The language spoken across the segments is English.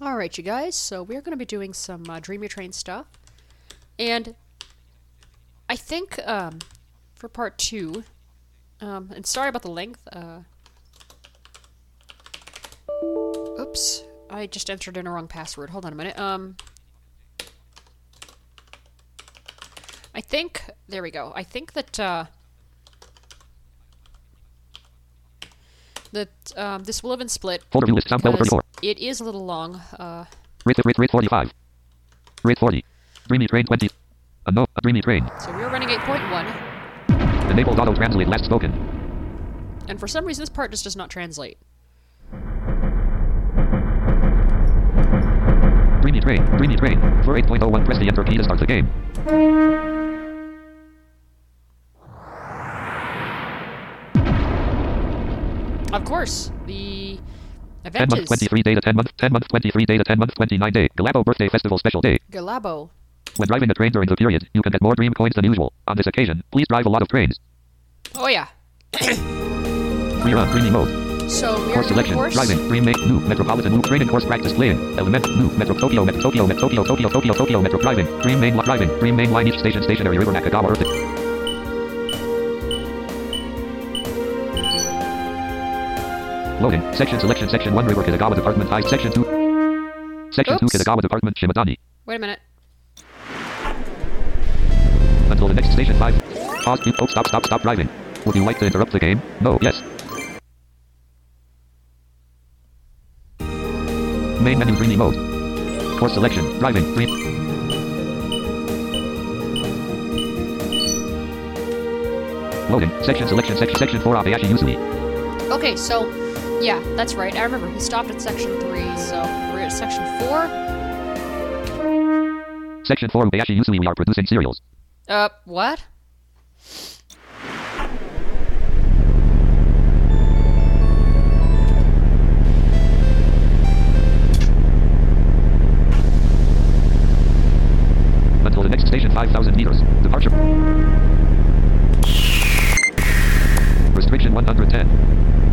Alright, you guys, so we're going to be doing some uh, Dream Your Train stuff. And I think um, for part two, um, and sorry about the length, uh, oops, I just entered in a wrong password. Hold on a minute. Um, I think, there we go. I think that, uh, that um, this will have been split Folder view list sound level 34. it is a little long. Uh, Rate, rate, rate 45. Rate 40. Dreamy train 20. A no, a dreamy train. so we are running 8.1, Enabled auto translate last spoken. and for some reason this part just does not translate. Dreamy train, dreamy train. For 8.01, press the enter key to start the game. Of course, the 10 event month, 23 day to 10 month, 10 month, 23 day to 10 month, 29 day. Galabo birthday festival special day. Galabo. When driving a train during the period, you can get more dream coins than usual. On this occasion, please drive a lot of trains. Oh yeah. Free run, dreamy mode. So we're Course selection, course. driving, dream make, new, metropolitan. Move, training course practice. Playing, element, new, metro, Tokyo, metro, Tokyo, metro, Tokyo, Tokyo, Tokyo, Tokyo, metro, driving, dream main, driving, dream main line, each station, stationary, river, Nakagawa, Earth. Loading, section selection, section 1, river, Kitagawa department, I, section 2, section 2, Oops. Kitagawa department, Shimadani. Wait a minute. Until the next station. 5. Pause, oh, stop, stop, stop. Driving. Would you like to interrupt the game? No, yes. Main menu dreamy mode. Course selection, driving, dream. Loading, section selection, section, section 4 Abayashi Yusui. Okay, so yeah, that's right. I remember we stopped at section three, so we're at section four. Section 4 Ubayashi Yusui we are producing cereals. Uh, what? The next station 5,000 meters. Departure. Restriction 110.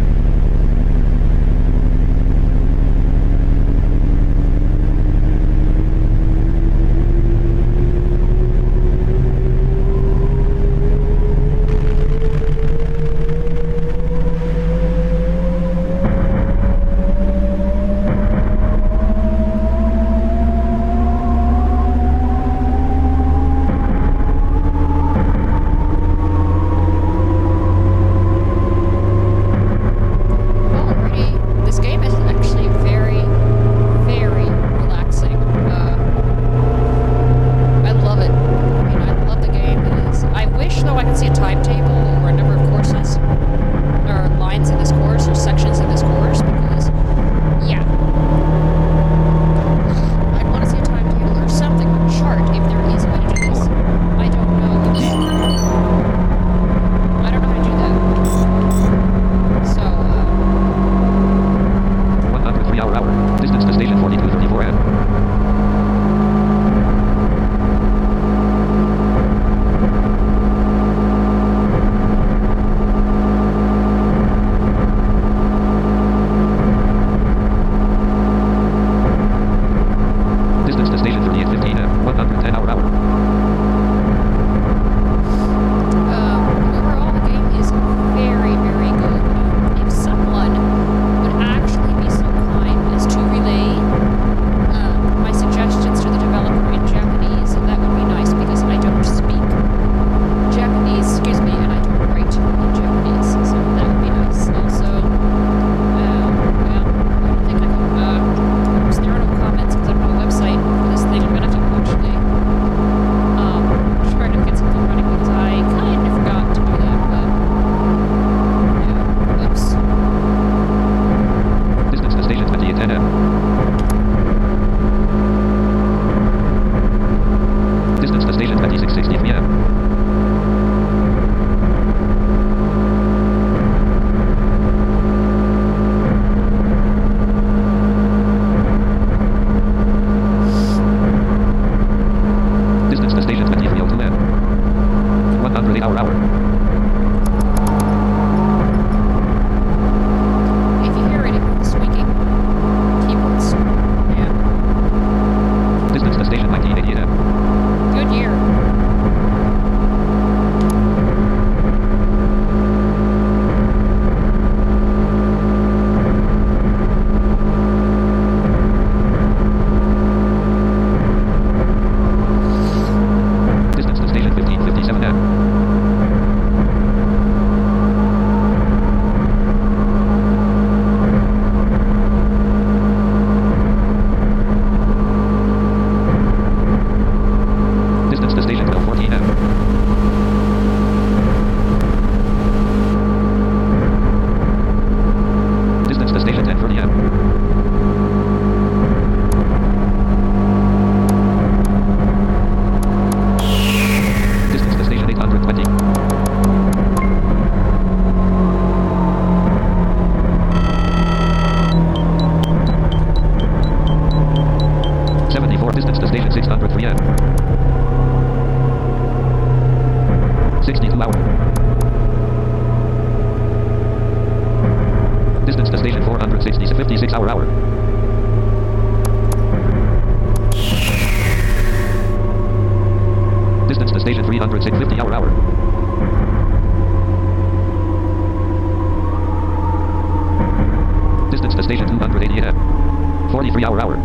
Station 280 AM. 43 hour hour.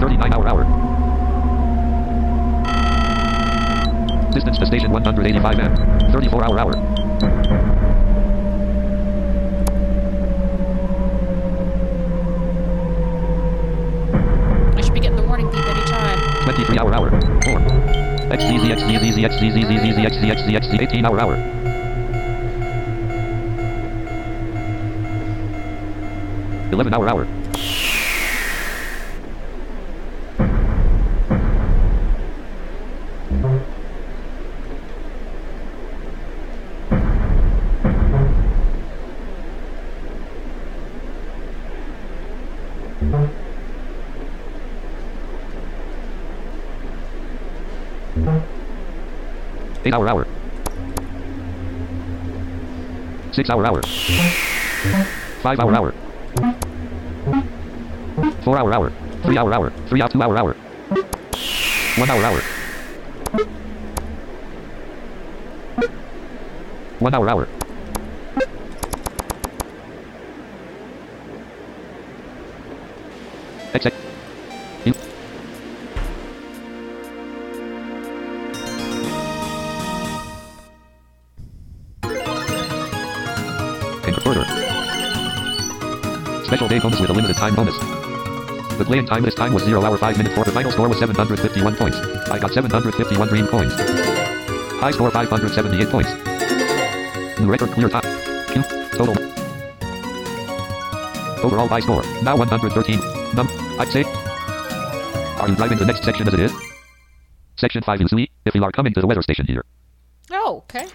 39 hour hour. Distance to station 185 M. 34 hour hour. I should be getting the warning beep anytime. 23 hour hour. 4. XZZ XZZ XZZ XZZ XZZ 18 hour hour. Eleven hour hour. Eight hour hour. Six hour hour. Five hour hour. Four hour hour. Three hour hour. Three hour two hour hour. One hour hour. One hour hour. X. You. Further. Special day bonus with a limited time bonus. The playing time this time was 0 hour 5 minutes 4. The final score was 751 points. I got 751 dream coins. High score 578 points. New record clear top. Q. Total. Overall high score. Now 113. Num. I'd say. Are you driving the next section as it is? Section 5 Usui, if you are coming to the weather station here. Oh, okay.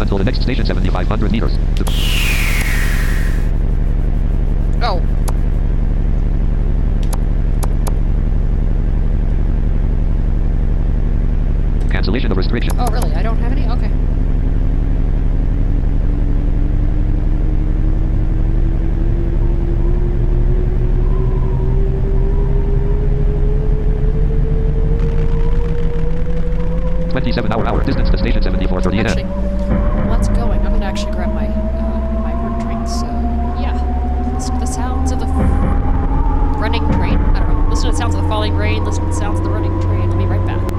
Until the next station 7500 meters. Oh. cancellation of restriction. Oh, really? I don't have any? Okay. Twenty-seven hour hour distance to station 7430 Actually, while that's going, I'm gonna actually grab my uh, my root drink. So yeah, listen to the sounds of the running train. I don't know. Listen to the sounds of the falling rain. Listen to the sounds of the running train. I'll be right back.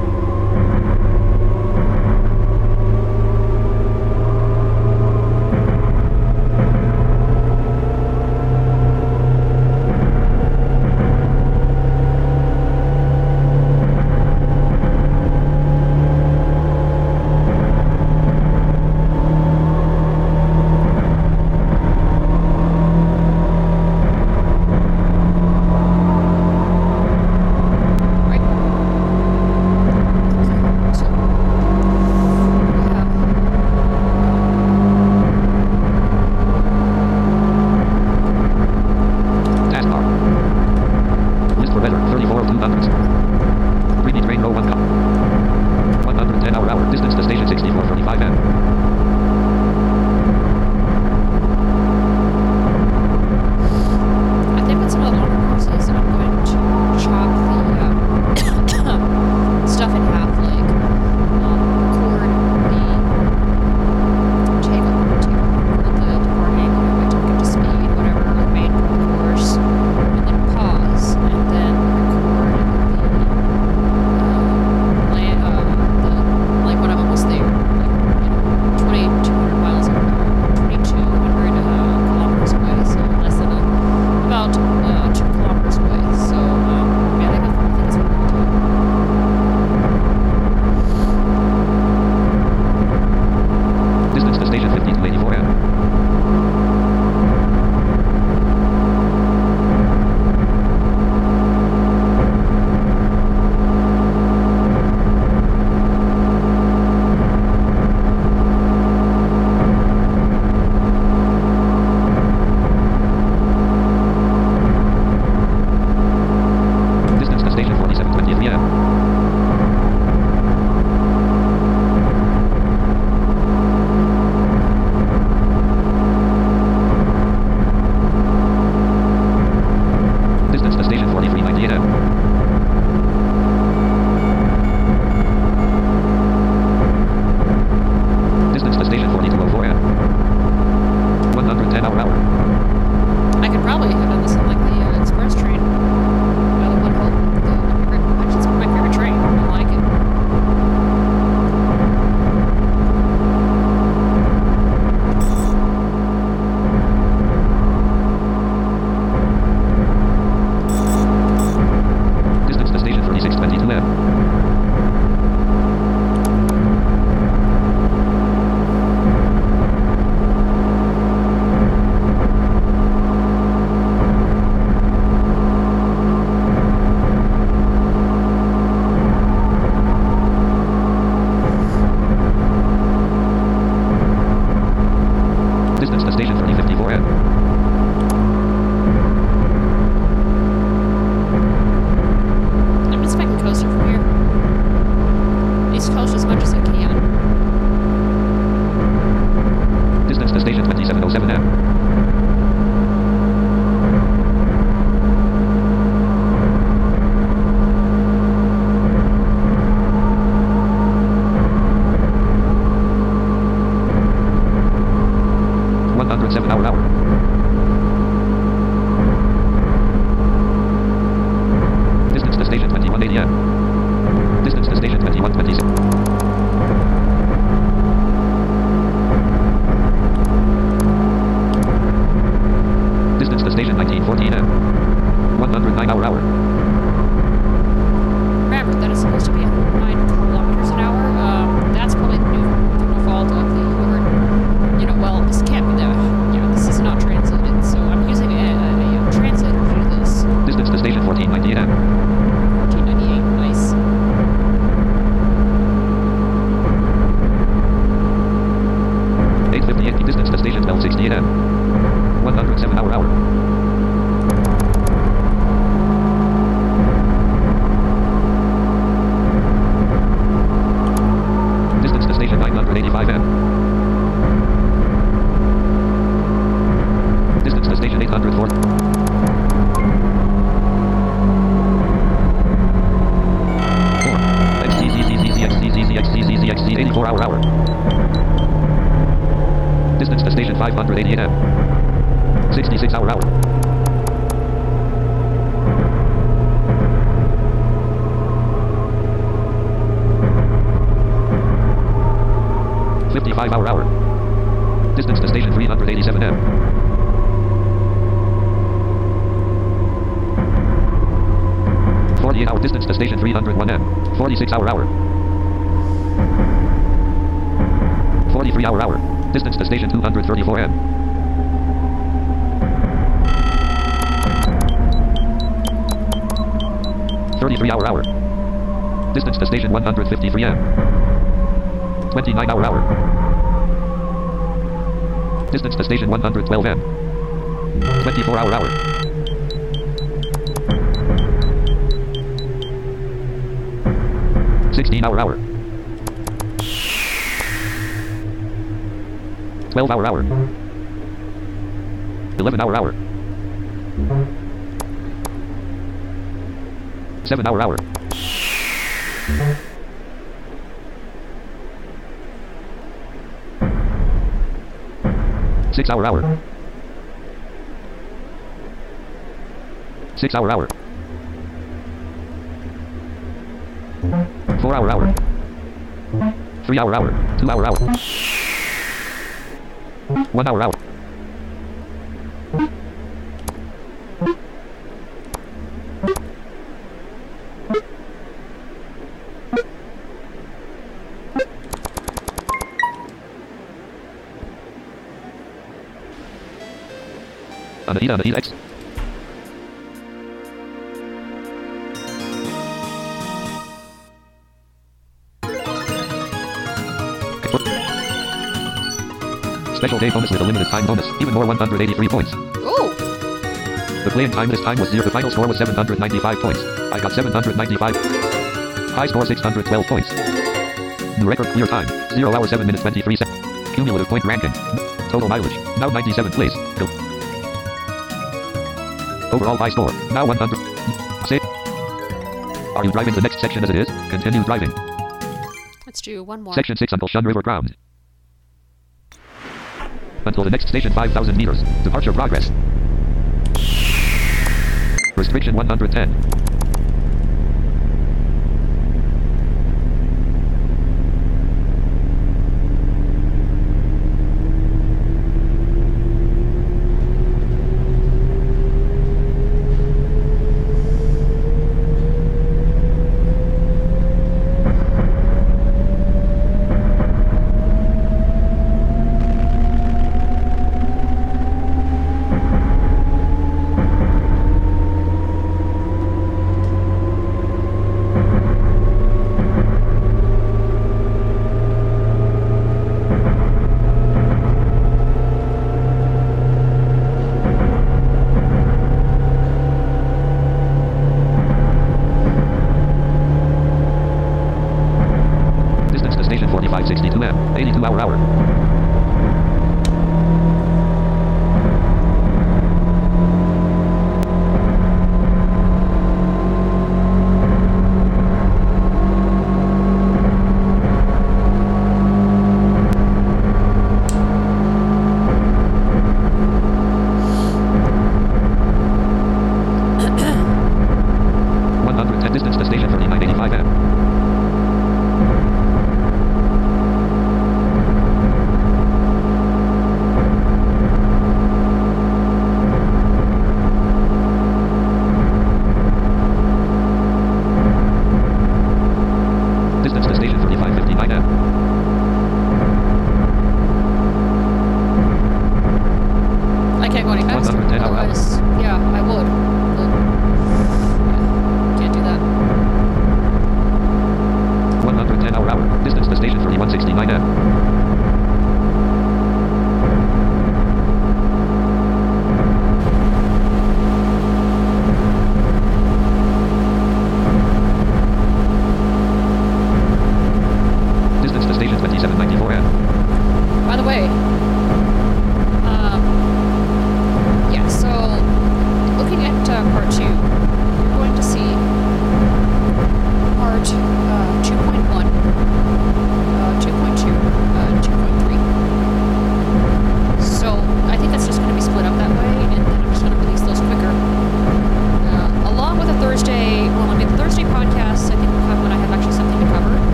Hour hour. Distance to station 588 M. 66 hour hour. Fifty-five hour hour. Distance to station 387 M. Forty-eight hour distance to station 301 M. Forty-six hour hour. Forty-three hour hour. Distance to station 234 M. Thirty-three hour hour. Distance to station 153 M. Twenty-nine hour hour. Distance to station 112 M. Twenty-four hour hour. Sixteen hour hour. Twelve hour hour. Eleven hour hour. Seven hour hour. Six hour hour. Six hour hour. Four hour hour. Three hour hour. Two hour hour. One hour hour. Anita, Anita X. Special day bonus with a limited time bonus. Even more 183 points. Ooh. The playing time this time was zero. The final score was 795 points. I got 795. High score 612 points. New record clear time. 0 hour 7 minutes 23 seconds. Cumulative point ranking. Total mileage. Now 97th place. Go. Overall high score. Now 100. Save. Are you driving the next section as it is? Continue driving. Let's do one more. Section 6 until Shun River Ground. Until the next station 5,000 meters. Departure progress. Restriction 110. hour. Distance to station 3169M.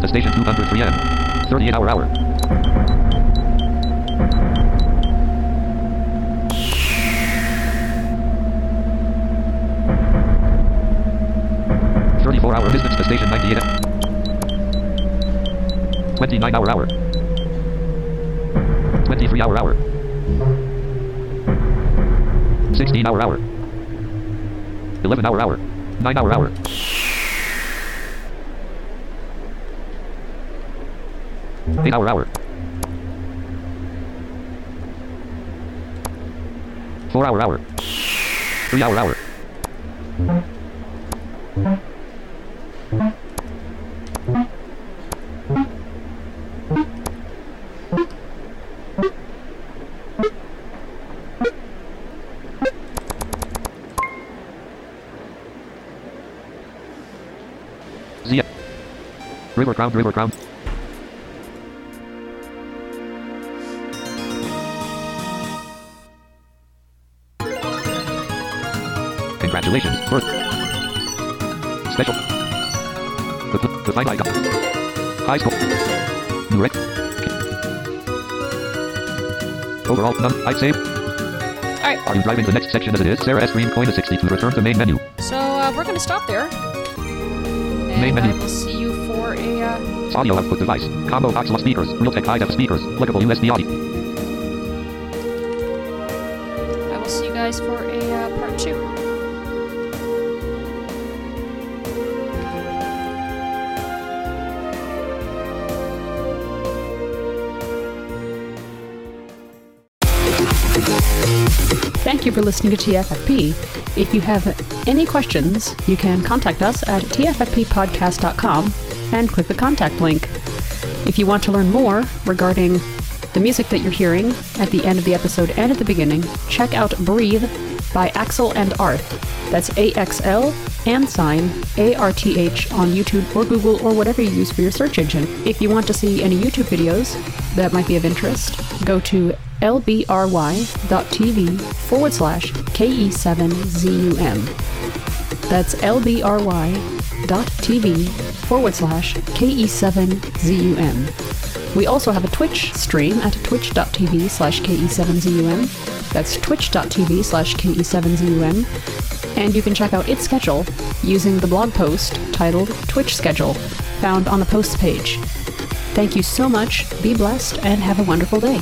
To station 203 M. 38 hour hour. Thirty-four hour distance to station ninety-eight. M. Twenty-nine hour hour. Twenty-three hour hour. Sixteen hour hour. Eleven hour hour. Nine hour hour. Eight hour hour. Four hour hour. Three hour hour. Zia. River Crown, River Crown. Birth. Special. The, the, the fight I got. High score. New rec. Overall, none. I'd say. Alright, Are you driving the next section as it is? Sarah S. Green coin a 62. Return to main menu. so uh, we're gonna stop there. And Main menu. I will see you for a, uh, Audio output device. Combo Oxla speakers. Realtek high def speakers. Pluggable USB audio. You for listening to TFFP. If you have any questions, you can contact us at tffppodcast.com and click the contact link. If you want to learn more regarding the music that you're hearing at the end of the episode and at the beginning, check out Breathe by Axl and Arth. That's A X L and sign A R T H on YouTube or Google or whatever you use for your search engine. If you want to see any YouTube videos that might be of interest, go to lbry.tv forward slash KE7ZUM. That's lbry.tv forward slash KE7ZUM. We also have a Twitch stream at twitch.tv slash KE7ZUM. That's twitch.tv slash KE7ZUM. And you can check out its schedule using the blog post titled Twitch Schedule, found on the posts page. Thank you so much, be blessed, and have a wonderful day.